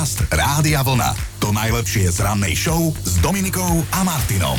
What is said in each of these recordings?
Podcast Rádia Vlna. To najlepšie z rannej show s Dominikou a Martinom.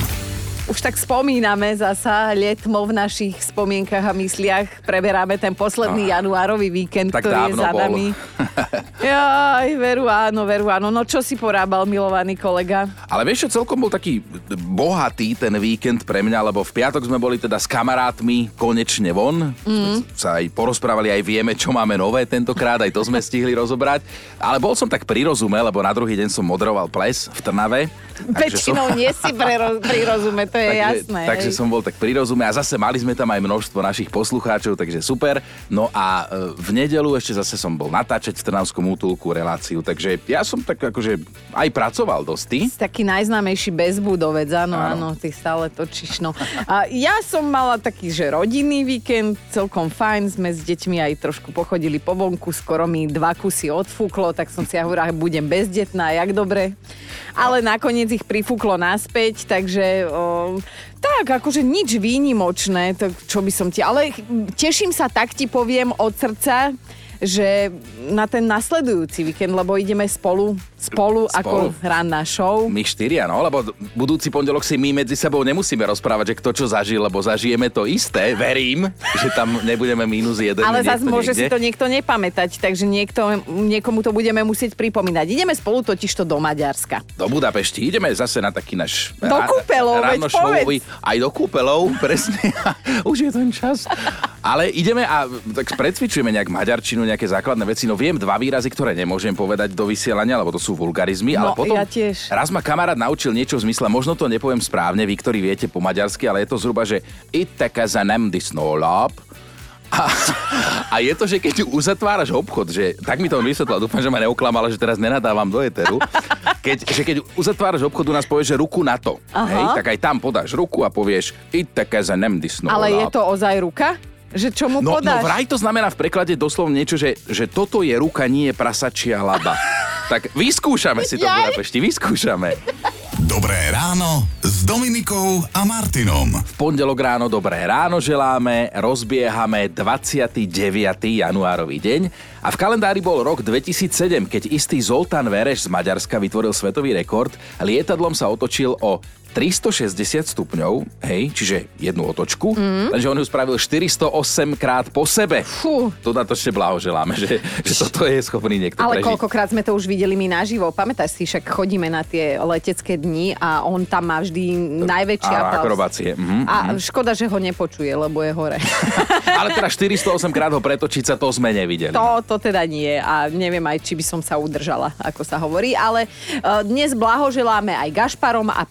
Už tak spomíname zasa letmo v našich spomienkach a mysliach. Preberáme ten posledný januárový víkend, Tak ktorý je dávno za nami. Jaj, veru áno, veru áno. No čo si porábal, milovaný kolega? Ale vieš čo, celkom bol taký bohatý ten víkend pre mňa, lebo v piatok sme boli teda s kamarátmi konečne von. Mm. Sme sa aj porozprávali, aj vieme, čo máme nové tentokrát, aj to sme stihli rozobrať. Ale bol som tak pri rozume, lebo na druhý deň som moderoval ples v Trnave. takže som- Väčšinou nie si prero- pri rozume, to je takže, jasné. takže hej. som bol tak pri rozume a zase mali sme tam aj množstvo našich poslucháčov, takže super. No a e, v nedelu ešte zase som bol natáčať v Trnavskom útulku reláciu, takže ja som tak akože aj pracoval dosť. Ty? Si taký najznámejší bezbudovec, áno, áno, Áno. ty stále točíš, no. A ja som mala taký, že rodinný víkend, celkom fajn, sme s deťmi aj trošku pochodili po vonku, skoro mi dva kusy odfúklo, tak som si ja hovorila, budem bezdetná, jak dobre. Ale nakoniec ich prifúklo naspäť, takže o, tak, akože nič výnimočné, tak čo by som ti... Ale teším sa, tak ti poviem od srdca, že na ten nasledujúci víkend, lebo ideme spolu, spolu, Spolu. ako ranná show. My štyria, no, lebo budúci pondelok si my medzi sebou nemusíme rozprávať, že kto čo zažil, lebo zažijeme to isté, verím, že tam nebudeme mínus jeden. Ale zase môže si niekde. to niekto nepamätať, takže niekto, niekomu to budeme musieť pripomínať. Ideme spolu totiž to do Maďarska. Do Budapešti. Ideme zase na taký náš... Do kúpeľov, veď rannošovový- Aj do kúpeľov, presne. Už je ten čas. Ale ideme a tak precvičujeme nejak maďarčinu, nejaké základné veci. No viem dva výrazy, ktoré nemôžem povedať do vysielania, lebo to sú vulgarizmy. ale No, potom ja tiež. raz ma kamarát naučil niečo v zmysle, možno to nepoviem správne, vy, ktorí viete po maďarsky, ale je to zhruba, že itaka za nem disnolab. A, a je to, že keď uzatváraš obchod, že tak mi to on vysvetlil, dúfam, že ma neoklamala, že teraz nenadávam do eteru. Keď, že keď uzatváraš obchod, u nás povieš, že ruku na to. Aha. Hej, tak aj tam podáš ruku a povieš itaka za nem disnolab. Ale je to ozaj ruka? Že čo mu No, no podáš? vraj to znamená v preklade doslovne niečo, že, že toto je ruka, nie je prasačia laba. tak vyskúšame si to v. Budapešti, vyskúšame. Dobré ráno s Dominikou a Martinom. V pondelok ráno dobré ráno želáme, rozbiehame 29. januárový deň a v kalendári bol rok 2007, keď istý Zoltán Vereš z Maďarska vytvoril svetový rekord. Lietadlom sa otočil o 360 stupňov, hej, čiže jednu otočku, mm. lenže on ju spravil 408 krát po sebe. Fú. Dodatočne blahoželáme, že, že toto je schopný niekto Ale prežiť. koľkokrát sme to už videli my naživo. Pamätáš si, však chodíme na tie letecké dni a on tam má vždy najväčší A akrobácie. Mhm, A škoda, že ho nepočuje, lebo je hore. Ale teda 408 krát ho pretočiť sa, to sme nevideli. To, to teda nie a neviem aj, či by som sa udržala, ako sa hovorí, ale uh, dnes blahoželáme aj Gašparom a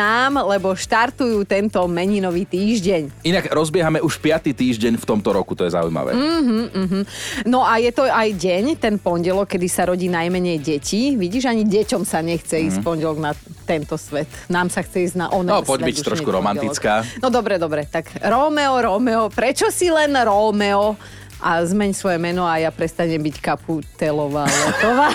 Pribinám, lebo štartujú tento meninový týždeň. Inak rozbiehame už 5. týždeň v tomto roku, to je zaujímavé. Mm. No a je to aj deň, ten pondelok, kedy sa rodí najmenej detí. Vidíš, ani deťom sa nechce ísť pondelok na tento svet. Nám sa chce ísť na onen Mhm. No, poď byť trošku romantická. No dobre, dobre, tak Rómeo, Rómeo, prečo si len Rómeo? A zmeň svoje meno a ja prestanem byť Kaputelová Letová.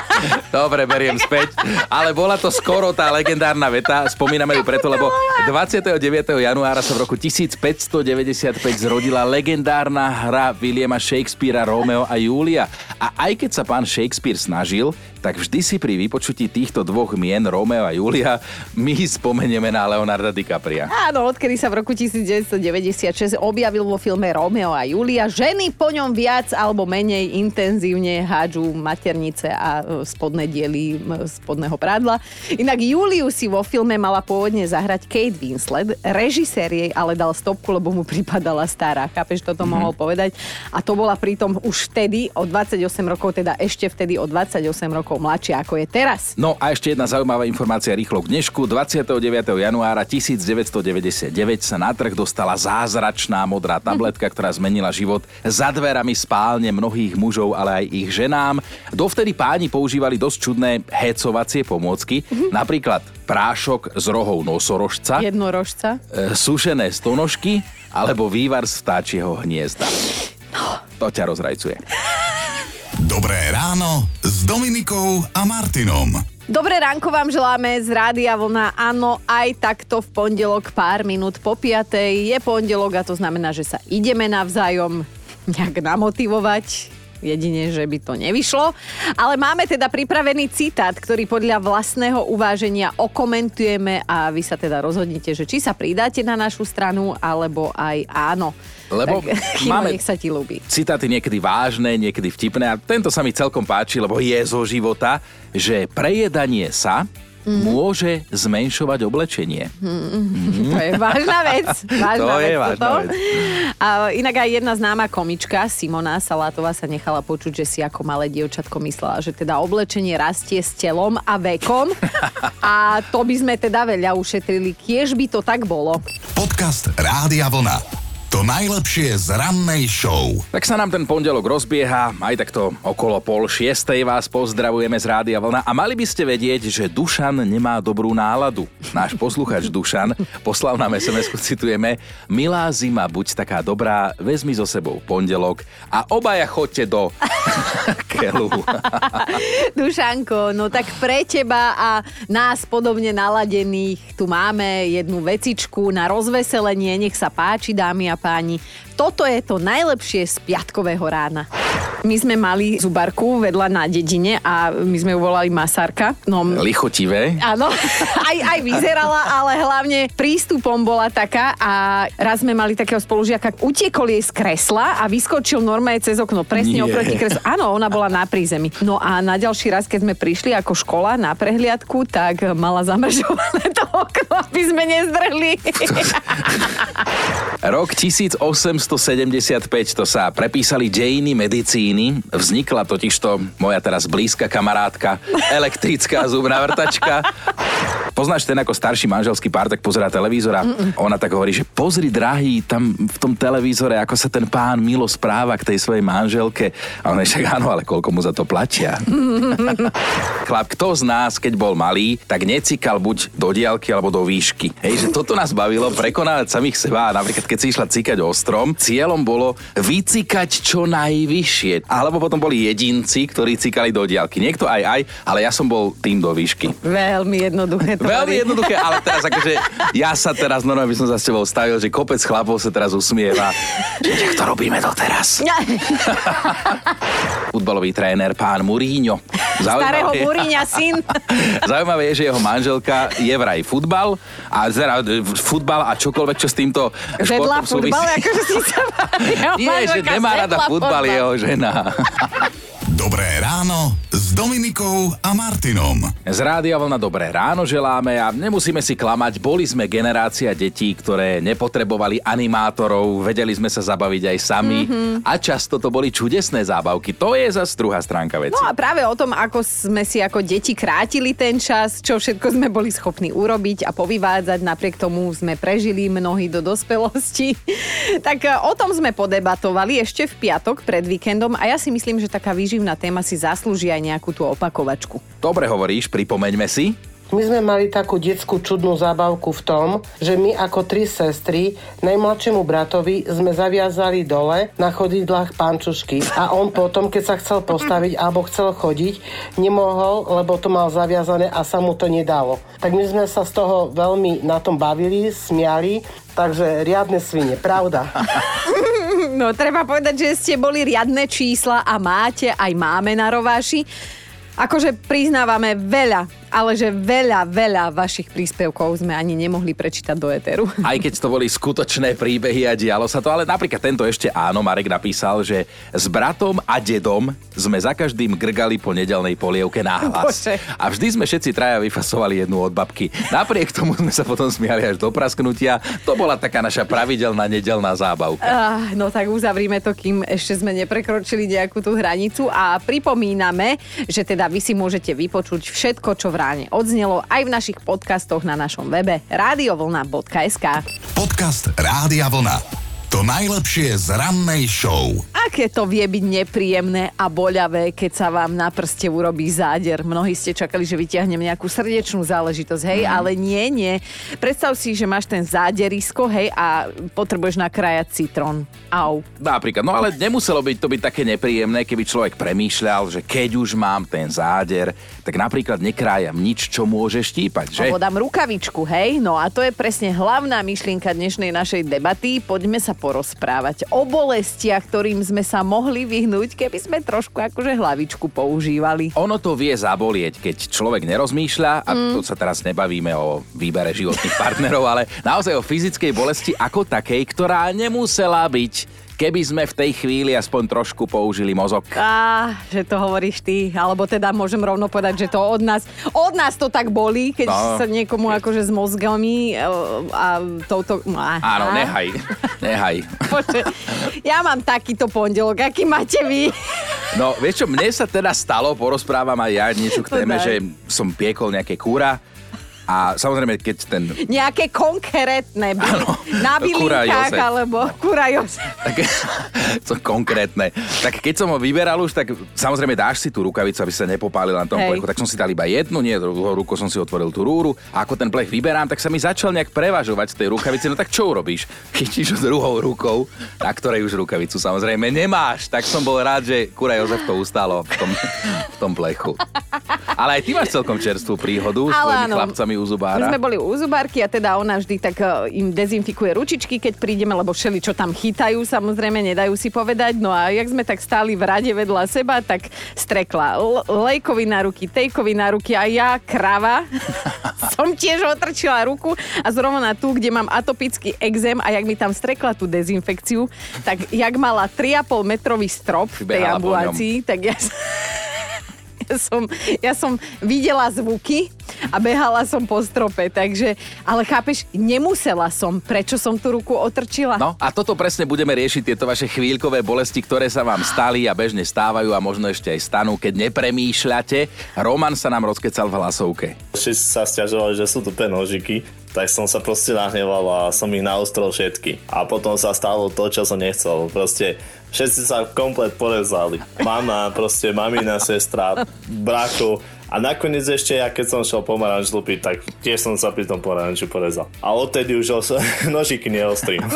Dobre, beriem späť. Ale bola to skoro tá legendárna veta. Spomíname ju preto, lebo 29. januára sa v roku 1595 zrodila legendárna hra Williama Shakespearea Romeo a Julia. A aj keď sa pán Shakespeare snažil, tak vždy si pri vypočutí týchto dvoch mien Romeo a Julia my spomenieme na Leonarda DiCapria. Áno, odkedy sa v roku 1996 objavil vo filme Romeo a Julia, ženy po ňom viac alebo menej intenzívne hádžu maternice a e, spodné diely spodného prádla. Inak Juliu si vo filme mala pôvodne zahrať Kate Winslet, režisér jej ale dal stopku, lebo mu pripadala stará. Chápeš, toto mm-hmm. mohol povedať? A to bola pritom už vtedy o 28 rokov, teda ešte vtedy o 28 rokov mladšia ako je teraz. No a ešte jedna zaujímavá informácia rýchlo k dnešku. 29. januára 1999 sa na trh dostala zázračná modrá tabletka, ktorá zmenila život za dverami spálne mnohých mužov, ale aj ich ženám. Dovtedy páni používali dosť čudné hecovacie pomôcky, napríklad prášok z rohov nosorožca, Jednorožca. e, sušené stonožky alebo vývar z vtáčieho hniezda. To ťa rozrajcuje. Dobré ráno s Dominikou a Martinom. Dobré ránko vám želáme z Rádia Vlna. Áno, aj takto v pondelok pár minút po piatej je pondelok a to znamená, že sa ideme navzájom nejak namotivovať. jedine, že by to nevyšlo. Ale máme teda pripravený citát, ktorý podľa vlastného uváženia okomentujeme a vy sa teda rozhodnite, že či sa pridáte na našu stranu, alebo aj áno. Lebo tak, máme nech sa ti ľúbi. citáty niekedy vážne, niekedy vtipné a tento sa mi celkom páči, lebo je zo života, že prejedanie sa Mhm. môže zmenšovať oblečenie. To je vážna vec. Vážna To vec je vážna toto. vec. A inak aj jedna známa komička, Simona Salátová, sa nechala počuť, že si ako malé dievčatko myslela, že teda oblečenie rastie s telom a vekom. A to by sme teda veľa ušetrili, kiež by to tak bolo. Podcast Rádia Vlna. To najlepšie z rannej show. Tak sa nám ten pondelok rozbieha, aj takto okolo pol šiestej vás pozdravujeme z Rádia Vlna a mali by ste vedieť, že Dušan nemá dobrú náladu. Náš posluchač Dušan poslal nám sms citujeme Milá zima, buď taká dobrá, vezmi so sebou pondelok a obaja chodte do kelu. Dušanko, no tak pre teba a nás podobne naladených tu máme jednu vecičku na rozveselenie. Nech sa páči, dámy a páni. Toto je to najlepšie z piatkového rána. My sme mali zubarku vedľa na dedine a my sme ju volali Masárka. No, Lichotivé. Áno, aj, aj vyzerala, ale hlavne prístupom bola taká a raz sme mali takého spolužiaka, utiekol jej z kresla a vyskočil normálne cez okno, presne Nie. oproti kreslu. Áno, ona bola na prízemí. No a na ďalší raz, keď sme prišli ako škola na prehliadku, tak mala zamržované to okno, aby sme nezdrhli. Rok 1875, to sa prepísali dejiny medicíny. Vznikla totižto moja teraz blízka kamarátka, elektrická zubná vrtačka. Poznáš ten ako starší manželský pár, tak pozerá televízor a ona tak hovorí, že pozri drahý, tam v tom televízore, ako sa ten pán milo správa k tej svojej manželke. A on je však áno, ale koľko mu za to platia. Chlap, kto z nás, keď bol malý, tak necikal buď do diálky alebo do výšky. Hej, že toto nás bavilo, prekonávať samých seba. Napríklad, keď si išla cikať o strom, cieľom bolo vycikať čo najvyššie. Alebo potom boli jedinci, ktorí cikali do diálky. Niekto aj aj, ale ja som bol tým do výšky. Veľmi jednoduché to Veľmi jednoduché, ale teraz akože ja sa teraz normálne by som za s tebou stavil, že kopec chlapov sa teraz usmieva. Že to robíme doteraz. Futbalový tréner pán Muríňo. Starého Múriňa syn. Zaujímavé je, že jeho manželka je vraj futbal a zera, futbal a čokoľvek, čo s týmto športom súvisí. futbal, akože si sa jeho Nie, že nemá rada futbal jeho žena. Dobré ráno s Dominikou a Martinom. Z Rádia Vlna dobré ráno želáme a nemusíme si klamať, boli sme generácia detí, ktoré nepotrebovali animátorov, vedeli sme sa zabaviť aj sami mm-hmm. a často to boli čudesné zábavky. To je zase druhá stránka veci. No a práve o tom, ako sme si ako deti krátili ten čas, čo všetko sme boli schopní urobiť a povyvádzať, napriek tomu sme prežili mnohí do dospelosti. tak e, o tom sme podebatovali ešte v piatok pred víkendom a ja si myslím, že taká výživná téma si zaslúži aj nejakú tú opakovačku. Dobre hovoríš, pripomeňme si. My sme mali takú detskú čudnú zábavku v tom, že my ako tri sestry najmladšiemu bratovi sme zaviazali dole na chodidlách pančušky a on potom, keď sa chcel postaviť alebo chcel chodiť, nemohol, lebo to mal zaviazané a sa mu to nedalo. Tak my sme sa z toho veľmi na tom bavili, smiali, takže riadne svine, pravda. No treba povedať, že ste boli riadne čísla a máte, aj máme na rováši. Akože priznávame veľa, ale že veľa, veľa vašich príspevkov sme ani nemohli prečítať do éteru. Aj keď to boli skutočné príbehy a dialo sa to, ale napríklad tento ešte áno, Marek napísal, že s bratom a dedom sme za každým grgali po nedelnej polievke náhlas. Bože. A vždy sme všetci traja vyfasovali jednu od babky. Napriek tomu sme sa potom smiali až do prasknutia. To bola taká naša pravidelná nedelná zábavka. Ah, no tak uzavrime to, kým ešte sme neprekročili nejakú tú hranicu a pripomíname, že teda vy si môžete vypočuť všetko, čo v ráne odznelo aj v našich podcastoch na našom webe radiovlna.sk. Podcast Rádia Vlna. To najlepšie z rannej show. Aké to vie byť nepríjemné a boľavé, keď sa vám na prste urobí záder. Mnohí ste čakali, že vyťahnem nejakú srdečnú záležitosť, hej, mm. ale nie, nie. Predstav si, že máš ten záderisko, hej, a potrebuješ nakrájať citrón. Au. Napríklad, no ale nemuselo byť to byť také nepríjemné, keby človek premýšľal, že keď už mám ten záder, tak napríklad nekrájam nič, čo môže štípať, že? Alebo dám rukavičku, hej? No a to je presne hlavná myšlienka dnešnej našej debaty. Poďme sa porozprávať o bolestiach, ktorým sme sa mohli vyhnúť, keby sme trošku akože hlavičku používali. Ono to vie zabolieť, keď človek nerozmýšľa, a Mm. tu sa teraz nebavíme o výbere životných partnerov, ale naozaj o fyzickej bolesti ako takej, ktorá nemusela byť, keby sme v tej chvíli aspoň trošku použili mozog. Á, že to hovoríš ty, alebo teda môžem rovno povedať, že to od nás, od nás to tak bolí, keď No. sa niekomu akože s mozgami e, a touto... Á, Áno, á. nehaj, nehaj. Poče, ja mám takýto pondelok, aký máte vy? No, vieš čo, mne sa teda stalo, porozprávam aj ja niečo k téme, že som piekol nejaké kúra a samozrejme, keď ten Nejaké konkrétne, by, na Kura bylinkách, alebo Jozef. tak, to konkrétne. Tak keď som ho vyberal už, tak samozrejme dáš si tú rukavicu, aby sa nepopálila na tom Hej. plechu. Tak som si dal iba jednu, nie, druhou rukou som si otvoril tú rúru. A ako ten plech vyberám, tak sa mi začal nejak prevažovať z tej rukavice. No tak čo urobíš? Chytíš ho druhou rukou, na ktorej už rukavicu samozrejme nemáš. Tak som bol rád, že kura Jozef to ustálo v tom, v tom plechu. Ale aj ty máš celkom čerstvú príhodu s tvojimi áno. Chlapcami u My zubára. sme boli u zubárky a teda ona vždy tak e, im dezinfikuje ručičky, keď prídeme, lebo všeli, čo tam chytajú, samozrejme, nedajú si povedať. No a jak sme tak stáli v rade vedľa seba, tak strekla L- Lejkovi na ruky, Tejkovi na ruky a ja, krava, som tiež otrčila ruku a zrovna tu, kde mám atopický exém a jak mi tam strekla tú dezinfekciu, tak jak mala 3,5 metrový strop v tej ambulácii, tak ja ja som, ja som videla zvuky a behala som po strope, takže, ale chápeš, nemusela som, prečo som tú ruku otrčila. No a toto presne budeme riešiť, tieto vaše chvíľkové bolesti, ktoré sa vám stali a bežne stávajú a možno ešte aj stanú, keď nepremýšľate. Roman sa nám rozkecal v hlasovke. Všetci sa stiažovali, že sú tu nožiky, tak som sa proste nahneval a som ich naostrol všetky. A potom sa stalo to, čo som nechcel. Proste všetci sa komplet porezali. Mama, proste mamina, sestra, bracho. A nakoniec ešte ja, keď som šiel pomaranč lupiť, tak tiež som sa pri tom pomaranču porezal. A odtedy už os- nožiky neostrím.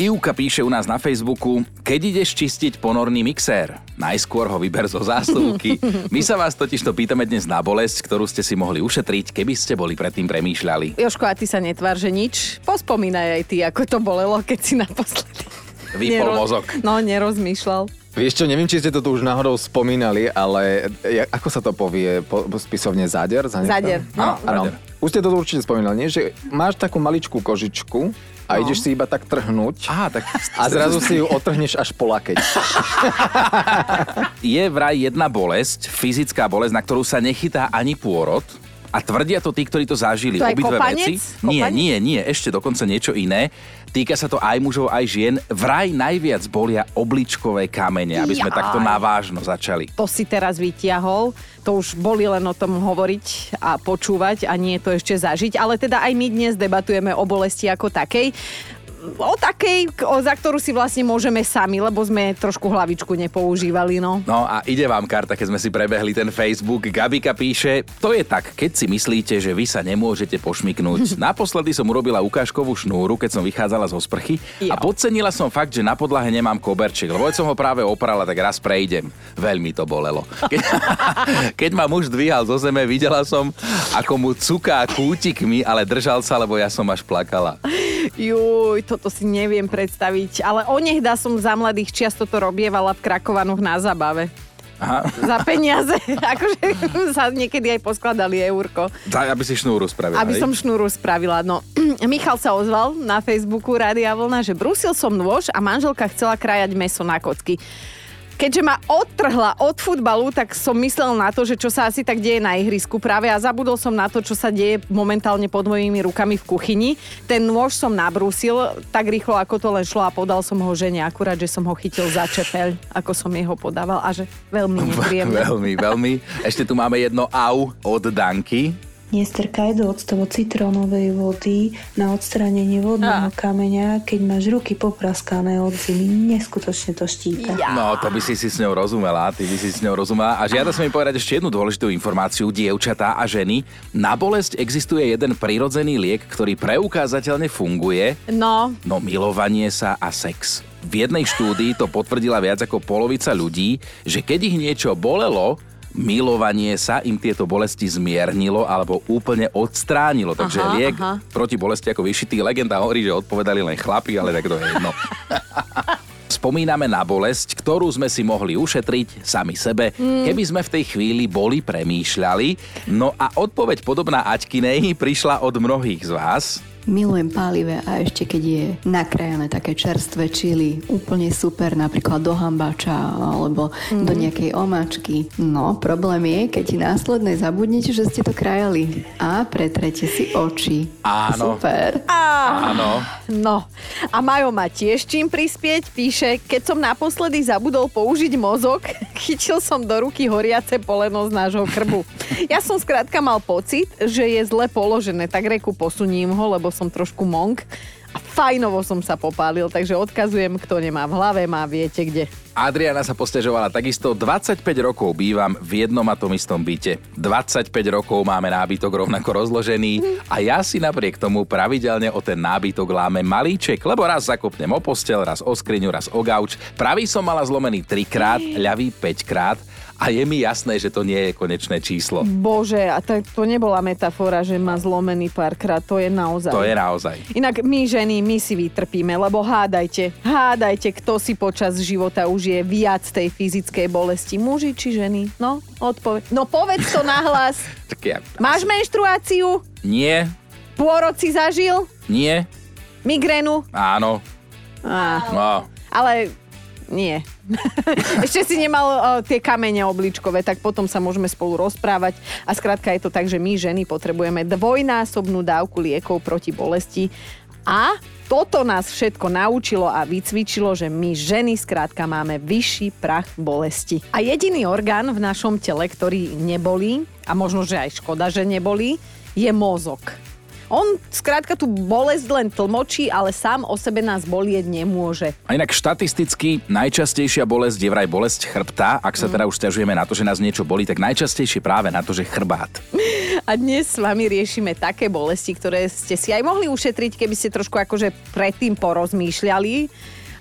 Ivka píše u nás na Facebooku, keď ideš čistiť ponorný mixér, najskôr ho vyber zo zásuvky. My sa vás totiž to pýtame dnes na bolesť, ktorú ste si mohli ušetriť, keby ste boli predtým premýšľali. Joško, a ty sa netvár, že nič. Pospomínaj aj ty, ako to bolelo, keď si naposledy... Vypol mozog. No, nerozmýšľal. Vieš čo, neviem, či ste to tu už náhodou spomínali, ale ja, ako sa to povie po, po spisovne záder? Záder, no. Áno, Záder. Už ste to určite spomínali, nie? Že máš takú maličkú kožičku a No. ideš si iba tak trhnúť Á, tak a zrazu si ju otrhneš až po lakeť. je vraj jedna bolesť, fyzická bolesť, na ktorú sa nechytá ani pôrod. A tvrdia to tí, ktorí to zažili. To Obidve veci. Nie, nie, nie, ešte dokonca niečo iné. Týka sa to aj mužov, aj žien. Vraj najviac bolia obličkové kamene, aby sme Jaj. takto navážno začali. To si teraz vytiahol, to už boli len o tom hovoriť a počúvať a nie to ešte zažiť, ale teda aj my dnes debatujeme o bolesti ako takej. O takej, o, za ktorú si vlastne môžeme sami, lebo sme trošku hlavičku nepoužívali, no. No a ide vám karta, keď sme si prebehli ten Facebook. Gabika píše, to je tak, keď si myslíte, že vy sa nemôžete pošmiknúť. Naposledy som urobila ukážkovú šnúru, keď som vychádzala zo sprchy a Jo. podcenila som fakt, že na podlahe nemám koberček, lebo som ho práve oprala, tak raz prejdem. Veľmi to bolelo. Keď, keď ma muž dvíhal zo zeme, videla som, ako mu cuká kútikmi, ale držal sa, lebo ja som až plakala. Juj, toto si neviem predstaviť, ale onehda som za mladých čias toto robievala v Krakovanoch na zabave. Aha. Za peniaze, akože sa niekedy aj poskladali eurko. Tak, aby si šnúru spravila. Aby hej? som šnúru spravila. No, Michal sa ozval na Facebooku Rádia Vlna, že brusil som nôž a manželka chcela krajať meso na kocky. Keďže ma odtrhla od futbalu, tak som myslel na to, že čo sa asi tak deje na ihrisku práve a zabudol som na to, čo sa deje momentálne pod mojimi rukami v kuchyni. Ten nôž som nabrúsil tak rýchlo, ako to len šlo a podal som ho žene, akurát, že som ho chytil za čepeľ, ako som jeho podával a že veľmi nepríjemné. Veľmi, veľmi. Ešte tu máme jedno au od Danky. Nestrkaj do octovo-citrónovej vody na odstránenie vodného kameňa, keď máš ruky popraskané od zimy. Neskutočne to štípe. Ja. No, to by si si s ňou rozumela, ty by si s ňou rozumela. A žiada sa mi povedať ešte jednu dôležitú informáciu, dievčatá a ženy. Na bolesť existuje jeden prirodzený liek, ktorý preukázateľne funguje. No, No, milovanie sa a sex. V jednej štúdii to potvrdila viac ako polovica ľudí, že keď ich niečo bolelo, milovanie sa im tieto bolesti zmiernilo alebo úplne odstránilo. Takže Aha, liek aha. proti bolesti ako vyšitý. Legenda hovorí, že odpovedali len chlapi, ale tak to je jedno. Spomíname na bolesť, ktorú sme si mohli ušetriť sami sebe, keby sme v tej chvíli boli premýšľali. No a odpoveď podobná Aťkinej prišla od mnohých z vás. Milujem pálivé a ešte keď je nakrájané také čerstvé čili, úplne super, napríklad do hambača alebo mm. do nejakej omáčky. No, problém je, keď následne zabudnete, že ste to krajali a pretrete si oči. Áno. Super. Áno. No, a Majo má tiež čím prispieť, píše, keď som naposledy zabudol použiť mozog, chytil som do ruky horiace poleno z nášho krbu. Ja som skrátka mal pocit, že je zle položené, tak reku posuním ho, lebo som trošku monk a fajnovo som sa popálil, takže odkazujem, kto nemá v hlave, má viete kde. Adriana sa postežovala takisto. 25 rokov bývam v jednom a tom istom byte. 25 rokov máme nábytok rovnako rozložený a ja si napriek tomu pravidelne o ten nábytok lámem malíček, lebo raz zakopnem o postel, raz o skriňu, raz o gauč. Pravý som mala zlomený 3 krát, ľavý 5 krát a je mi jasné, že to nie je konečné číslo. Bože, a to, to nebola metafora, že má zlomený párkrát, to je naozaj. To je naozaj. Inak my ženy, my si vytrpíme, lebo hádajte, hádajte, kto si počas života užije viac tej fyzickej bolesti. Muži či ženy? No, odpoveď. No povedz to nahlas. Tak ja... Máš menštruáciu? Nie, Pôrod si zažil? nie, Migrénu? áno. Á, No, ale nie. Ešte si nemal o, tie kamene obličkové, tak potom sa môžeme spolu rozprávať. A skrátka je to tak, že my ženy potrebujeme dvojnásobnú dávku liekov proti bolesti. A toto nás všetko naučilo a vycvičilo, že my ženy skrátka máme vyšší prach bolesti. A jediný orgán v našom tele, ktorý nebolí, a možno, že aj škoda, že nebolí, je mozog. On skrátka tú bolesť len tlmočí, ale sám o sebe nás bolieť nemôže. A inak štatisticky najčastejšia bolesť je vraj bolesť chrbta. Ak sa teda už stiažujeme na to, že nás niečo bolí, tak najčastejšie práve na to, že chrbát. A dnes s vami riešime také bolesti, ktoré ste si aj mohli ušetriť, keby ste trošku akože predtým porozmýšľali.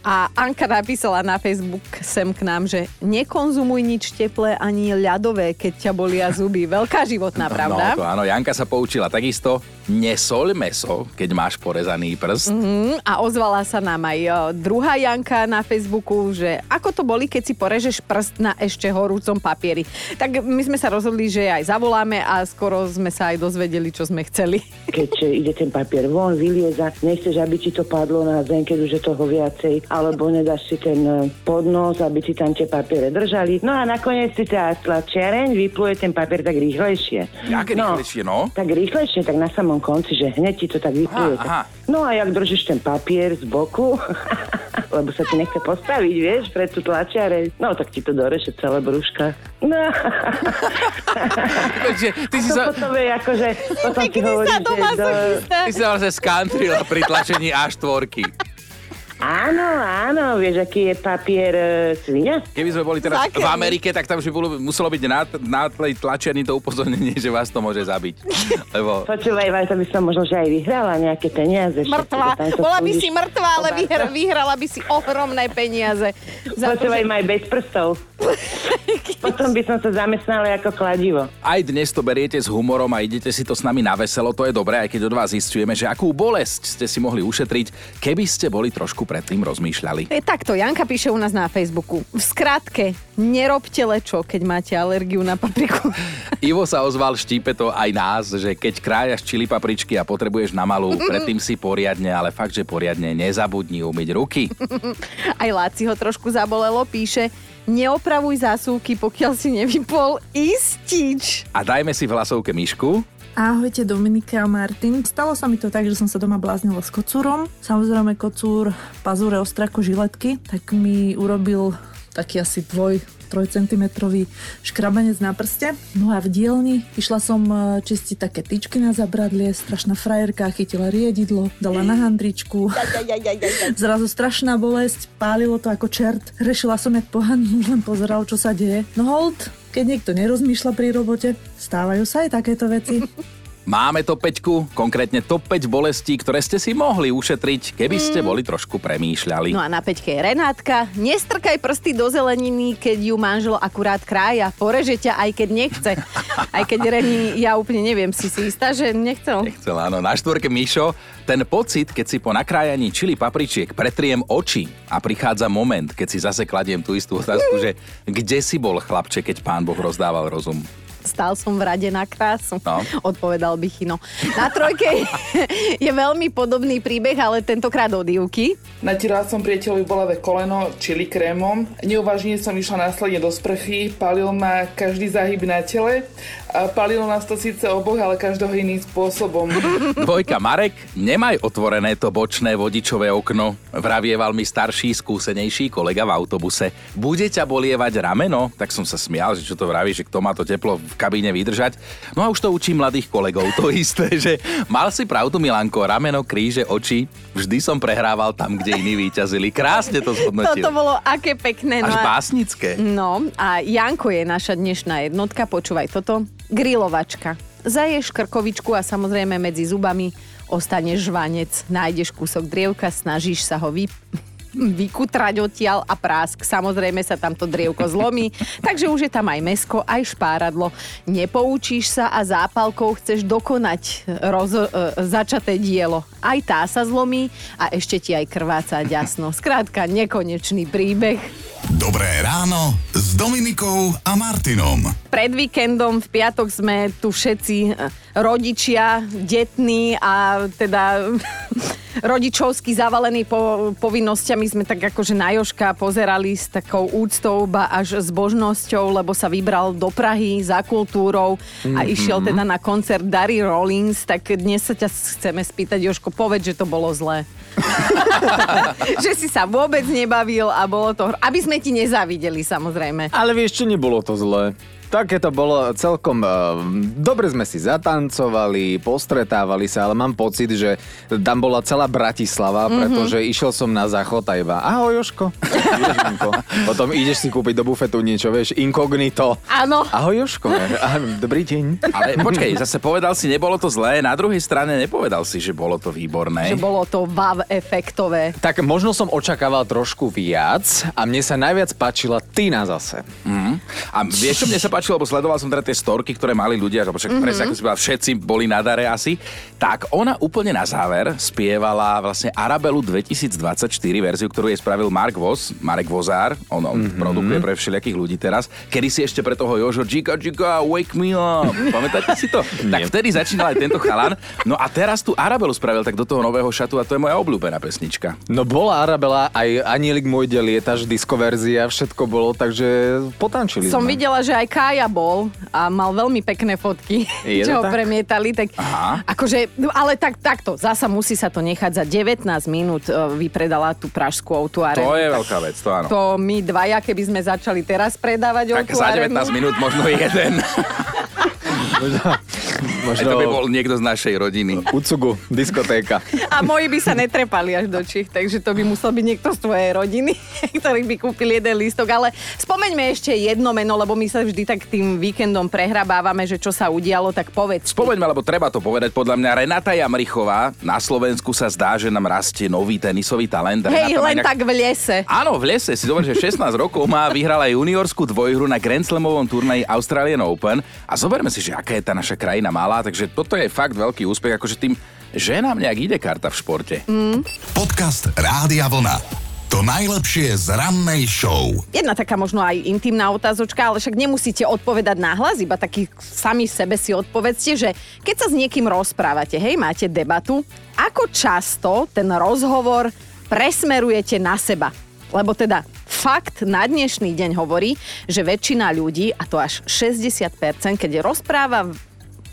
A Anka napísala na Facebook sem k nám, že nekonzumuj nič teplé ani ľadové, keď ťa bolia zuby. Veľká životná pravda. No to áno, Janka sa poučila takisto. Nesoľ meso, keď máš porezaný prst. Mm, a ozvala sa nám aj o, druhá Janka na Facebooku, že ako to boli, keď si porežeš prst na ešte horúcom papieri. Tak my sme sa rozhodli, že aj zavoláme a skoro sme sa aj dozvedeli, čo sme chceli. keď ide ten papier von, vylieza, nechceš, aby ti to padlo na zem, keď už je toho viacej, alebo nedáš si ten e, podnos, aby ti tam tie papiere držali. No a nakoniec si tá tlačiareň vypluje ten papier tak rýchlejšie. Jaké rýchlejšie, no? Tak rýchlejšie, tak na samom konci, že hneď ti to tak vypluje. Aha, aha. No a jak držíš ten papier z boku, lebo sa ti nechce postaviť, vieš, pred tú tlačiareň, no tak ti to doreše celé brúška. No. Takže ty si to sa, potom je akože, potom ti Pekný hovorí, že do, ty si sa vlastne skantrila pri tlačení A4. Áno, áno, vieš, aký je papier e, svinia? Keby sme boli teraz Také. v Amerike, tak tam už bolo, muselo byť na, na tej to upozornenie, že vás to môže zabiť. Lebo Počúvaj, Vajta, by som možno, že aj vyhrala nejaké peniaze. Mŕtva. Bola by si mŕtva, ale vyhr, vyhrala by si ohromné peniaze. Za to, Počúvaj, že... maj bez prstov. Potom by som sa zamestnala ako kladivo. aj dnes to beriete s humorom a idete si to s nami na veselo, to je dobré, aj keď od vás zistujeme, že akú bolesť ste si mohli ušetriť, keby ste boli trošku predtým rozmýšľali. Je takto, Janka píše u nás na Facebooku. V skratke, nerobte lečo, keď máte alergiu na papriku. Ivo sa ozval, štípe to aj nás, že keď krájaš čili papričky a potrebuješ na malú, predtým si poriadne, ale fakt, že poriadne nezabudni umyť ruky. Aj Láci ho trošku zabolelo, píše, neopravuj zásuvky, pokiaľ si nevypol istič. A dajme si v hlasovke myšku. Ahojte Dominika a Martin. Stalo sa mi to tak, že som sa doma bláznila s kocúrom. Samozrejme kocúr pazúre ostré ako žiletky, tak mi urobil taký asi dvoj 3 cm škrabanec na prste. No a v dielni išla som e, čistiť také tyčky na zabradlie, strašná frajerka, chytila riedidlo, dala na handričku. Zrazu strašná bolesť, pálilo to ako čert. Rešila som jak pohan, už len pozeral, čo sa deje. No hold, keď niekto nerozmýšľa pri robote, stávajú sa aj takéto veci. Máme top 5, konkrétne top 5 bolestí, ktoré ste si mohli ušetriť, keby ste boli trošku premýšľali. No a na peťke je Renátka. Nestrkaj prsty do zeleniny, keď ju manžel akurát krája. Poreže ťa, aj keď nechce. Aj keď Reni, ja úplne neviem, si si istá, že nechcel. Chcel, áno. Na štvorke Mišo, ten pocit, keď si po nakrájaní čili papričiek pretriem oči a prichádza moment, keď si zase kladiem tú istú otázku, že kde si bol chlapče, keď pán Boh rozdával rozum? Stál som v rade na krásu, No. odpovedal by Chino. Na trojke je veľmi podobný príbeh, ale tentokrát od Ivky. Natierala som priateľovi bolavé koleno čili krémom. Neuvážne som išla následne do sprchy, palil ma každý záhyb na tele. A palilo nás to síce oboch, ale každého iným spôsobom. Dvojka Marek, nemaj otvorené to bočné vodičové okno. Vravieval mi starší, skúsenejší kolega v autobuse. Bude ťa bolievať rameno? Tak som sa smial, že čo to vraví, že kto má to teplo v kabíne vydržať. No a už to učím mladých kolegov, to isté, že mal si pravdu Milanko, rameno, kríže, oči. Vždy som prehrával tam, kde iní víťazili. Krásne to zhodnotil. Toto bolo aké pekné. Až no a- básnické. No a Janko je naša dnešná jednotka, počúvaj toto. Grilovačka. Zaješ krkovičku a samozrejme medzi zubami ostane žvanec. Nájdeš kúsok drievka, snažíš sa ho vy vykutrať odtiaľ a prásk. Samozrejme sa tam to drievko zlomí, takže už je tam aj mesko, aj špáradlo. Nepoučíš sa a zápalkou chceš dokonať roz, e, začaté dielo. Aj tá sa zlomí a ešte ti aj krváca ďasno. Skrátka, nekonečný príbeh. Dobré ráno s Dominikou a Martinom. Pred víkendom v piatok sme tu všetci e, rodičia, detní a teda rodičovsky zavalení po, povinnosťami sme tak akože na Joška pozerali s takou úctou, ba až s božnosťou, lebo sa vybral do Prahy za kultúrou a Mhm. išiel teda na koncert Dary Rollins, tak dnes sa ťa chceme spýtať, Joško, povedz, že to bolo zlé. že si sa vôbec nebavil a bolo to... Aby sme ti nezávideli, samozrejme. Ale vieš čo, nebolo to zlé. Také to bolo celkom... Uh, dobre sme si zatancovali, postretávali sa, ale mám pocit, že tam bola celá Bratislava, Mhm. pretože išiel som na záchod a iba ahoj Joško. Potom ideš si kúpiť do bufetu niečo, vieš, inkognito. Áno. Ahoj Joško. Dobrý deň. Ale počkej, zase povedal si, nebolo to zlé, na druhej strane nepovedal si, že bolo to výborné. Že bolo to vav efektové. Tak možno som očakával trošku viac a mne sa najviac páčila Tina zase. Mm. A vieš, čo mne sa páčilo, lebo sledoval som teda tie storky, ktoré mali ľudia, že však Mhm. presne ako si povedal, všetci boli na dare asi. Tak ona úplne na záver spievala vlastne Arabelu 2024 verziu, ktorú jej spravil Mark Vos, Marek Vozár, on, on Mhm. produkuje pre všelijakých ľudí teraz. Kedy si ešte pre toho Jožo Jika Jika, wake me up. Pamätáte si to? tak vtedy začínal aj tento chalan. No a teraz tu Arabelu spravil tak do toho nového šatu a to je moja obľúbená pesnička. No bola Arabela, aj Anielik môj del lietaš, diskoverzia, všetko bolo, takže potančili Som sme. videla, že aj Kája bol a mal veľmi pekné fotky, Je čo ho tak? premietali. Tak Aha. akože, no, ale tak, takto, zasa musí sa to nechať za 19 minút e, vypredala tú pražskú autuáre. To je veľká vec, to áno. To my dvaja, keby sme začali teraz predávať Tak za 19 minút možno jeden. Aj to by bol niekto z našej rodiny. Ucugu, diskotéka. A moji by sa netrepali až do Čich, takže to by musel byť niekto z tvojej rodiny, ktorý by kúpil jeden lístok. Ale spomeňme ešte jedno meno, lebo my sa vždy tak tým víkendom prehrabávame, že čo sa udialo, tak povedz. Spomeňme, lebo treba to povedať, podľa mňa Renata Jamrichová na Slovensku sa zdá, že nám rastie nový tenisový talent. Hej, Renata len tak v lese. Áno, v lese. Si dobre, že 16 rokov má, vyhrala juniorskú dvojhru na Grand Slamovom turnaji Australian Open. A zoberme si, že aká je tá naša krajina malá, takže toto je fakt veľký úspech, akože tým ženám nejak ide karta v športe. Mm. Podcast Rádia Vlna. To najlepšie z rannej show. Jedna taká možno aj intimná otázočka, ale však nemusíte odpovedať nahlas, iba taký sami sebe si odpovedzte, že keď sa s niekým rozprávate, hej, máte debatu, ako často ten rozhovor presmerujete na seba? Lebo teda fakt na dnešný deň hovorí, že väčšina ľudí, a to až 60%, keď rozpráva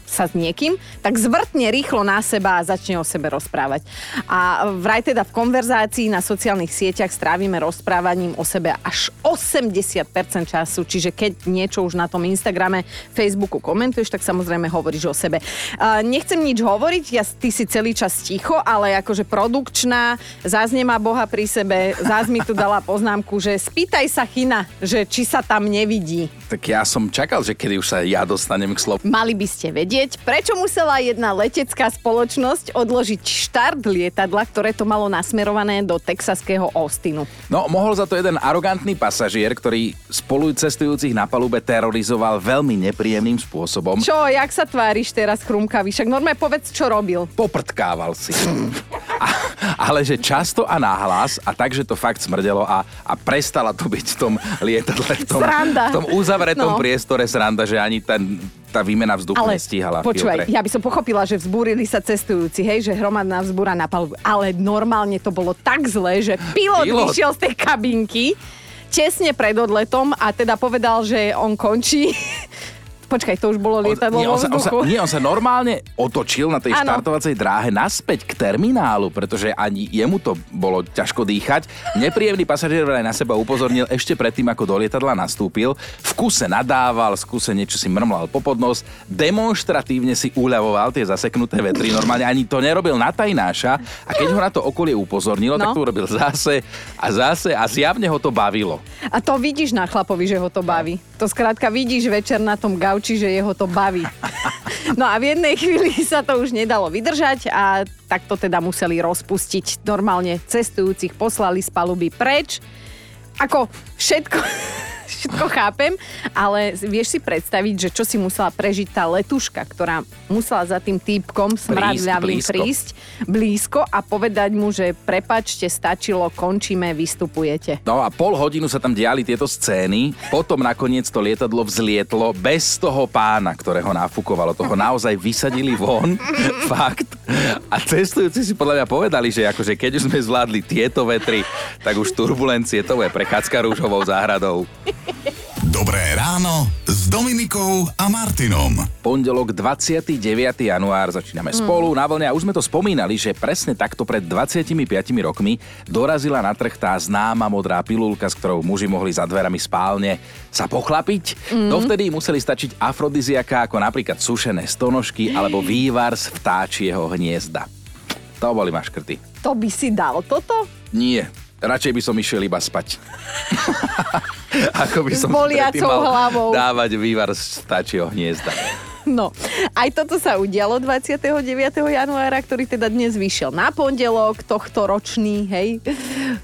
sa s niekým, tak zvrtne rýchlo na seba a začne o sebe rozprávať. A vraj teda v konverzácii na sociálnych sieťach strávime rozprávaním o sebe až 80% času, čiže keď niečo už na tom Instagrame, Facebooku komentuješ, tak samozrejme hovoríš o sebe. A nechcem nič hovoriť, ja, ty si celý čas ticho, ale akože produkčná, zás nemá Boha pri sebe, zás mi tu dala poznámku, že spýtaj sa China, že či sa tam nevidí. Tak ja som čakal, že kedy už sa ja dostanem k slovu. Mali by ste vedieť, vedieť, prečo musela jedna letecká spoločnosť odložiť štart lietadla, ktoré to malo nasmerované do texaského Austinu. No, mohol za to jeden arogantný pasažier, ktorý spolu cestujúcich na palube terorizoval veľmi nepríjemným spôsobom. Čo, jak sa tváriš teraz, chrumkavý? Však normálne povedz, čo robil. Poprtkával si. A, ale že často a náhlas a tak, že to fakt smrdelo a, a prestala to byť v tom lietadle, v tom, Sranda. v tom uzavretom No. priestore sranda, že ani ten, tá výmena vzduchu Ale nestíhala. počúvaj, ja by som pochopila, že vzbúrili sa cestujúci, hej, že hromadná vzbúra na palubu. Ale normálne to bolo tak zlé, že pilot, Pilot. vyšiel z tej kabinky tesne pred odletom a teda povedal, že on končí. Počkaj, to už bolo lietadlo nie, vo on sa, on sa, vzduchu. nie, on sa normálne otočil na tej Áno. štartovacej dráhe naspäť k terminálu, pretože ani jemu to bolo ťažko dýchať. Nepríjemný pasažier vraj na seba upozornil ešte predtým, ako do lietadla nastúpil. V kuse nadával, v kuse niečo si mrmlal po podnos, demonstratívne si uľavoval tie zaseknuté vetry. Normálne ani to nerobil na tajnáša a keď ho na to okolie upozornilo, tak No. to urobil zase a zase a zjavne ho to bavilo. A to vidíš na chlapovi, že ho to baví. To skrátka vidíš večer na tom gauči, že jeho to baví. No a v jednej chvíli sa to už nedalo vydržať a tak to teda museli rozpustiť. Normálne cestujúcich poslali z paluby preč. Ako všetko, všetko chápem, ale vieš si predstaviť, že čo si musela prežiť tá letuška, ktorá musela za tým týpkom smradľavým prísť blízko a povedať mu, že prepačte, stačilo, končíme, vystupujete. No a pol hodinu sa tam diali tieto scény, potom nakoniec to lietadlo vzlietlo bez toho pána, ktorého nafúkovalo. Toho naozaj vysadili von, fakt. A cestujúci si podľa mňa povedali, že akože keď už sme zvládli tieto vetry, tak už turbulencie to je prechádzka rúžovou záhradou. Dobré ráno s Dominikou a Martinom. Pondelok 29. január začíname Mm. spolu na vlne a už sme to spomínali, že presne takto pred 25 rokmi dorazila na trh tá známa modrá pilulka, s ktorou muži mohli za dverami spálne sa pochlapiť. Mm. Dovtedy museli stačiť afrodiziaka ako napríklad sušené stonožky alebo vývar z vtáčieho hniezda. To boli maškrty. To by si dal toto? Nie, radšej by som išiel iba spať. Ako by S som boliacou predtým mal hlavou. dávať vývar z vtáčieho hniezda. No, aj toto sa udialo 29. januára, ktorý teda dnes vyšiel na pondelok, tohto ročný, hej,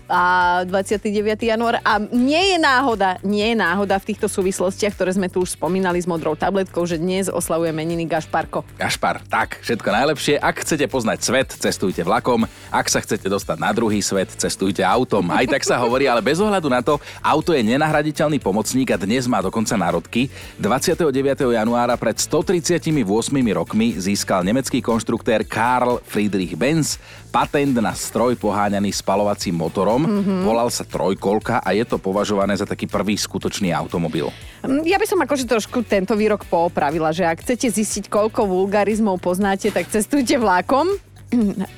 a 29. január. A nie je náhoda, nie je náhoda v týchto súvislostiach, ktoré sme tu už spomínali s modrou tabletkou, že dnes oslavuje meniny Gašparko. Gašpar, tak, všetko najlepšie. Ak chcete poznať svet, cestujte vlakom. Ak sa chcete dostať na druhý svet, cestujte autom. Aj tak sa hovorí, ale bez ohľadu na to, auto je nenahraditeľný pomocník a dnes má dokonca národky. 29. januára pred 138 rokmi získal nemecký konštruktér Karl Friedrich Benz patent na stroj poháňaný spalovacím motorom. Mhm. Volal sa trojkolka a je to považované za taký prvý skutočný automobil. Mm, Ja by som akože trošku tento výrok poopravila, že ak chcete zistiť, koľko vulgarizmov poznáte, tak cestujte vlakom.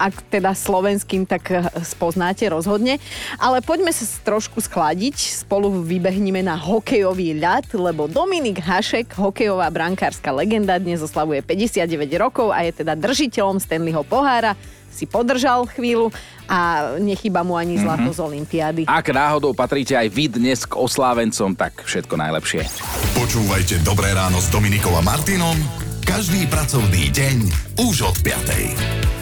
Ak teda slovenským, tak eh, spoznáte rozhodne. Ale poďme sa trošku schladiť. Spolu vybehneme na hokejový ľad, lebo Dominik Hašek, hokejová brankárska legenda, dnes oslavuje 59 rokov a je teda držiteľom Stanleyho pohára. Si podržal chvíľu a nechýba mu ani zlato z Olympiády. Ak náhodou patríte aj vy dnes k oslávencom, tak všetko najlepšie. Počúvajte Dobré ráno s Dominikou a Martinom každý pracovný deň už od 5.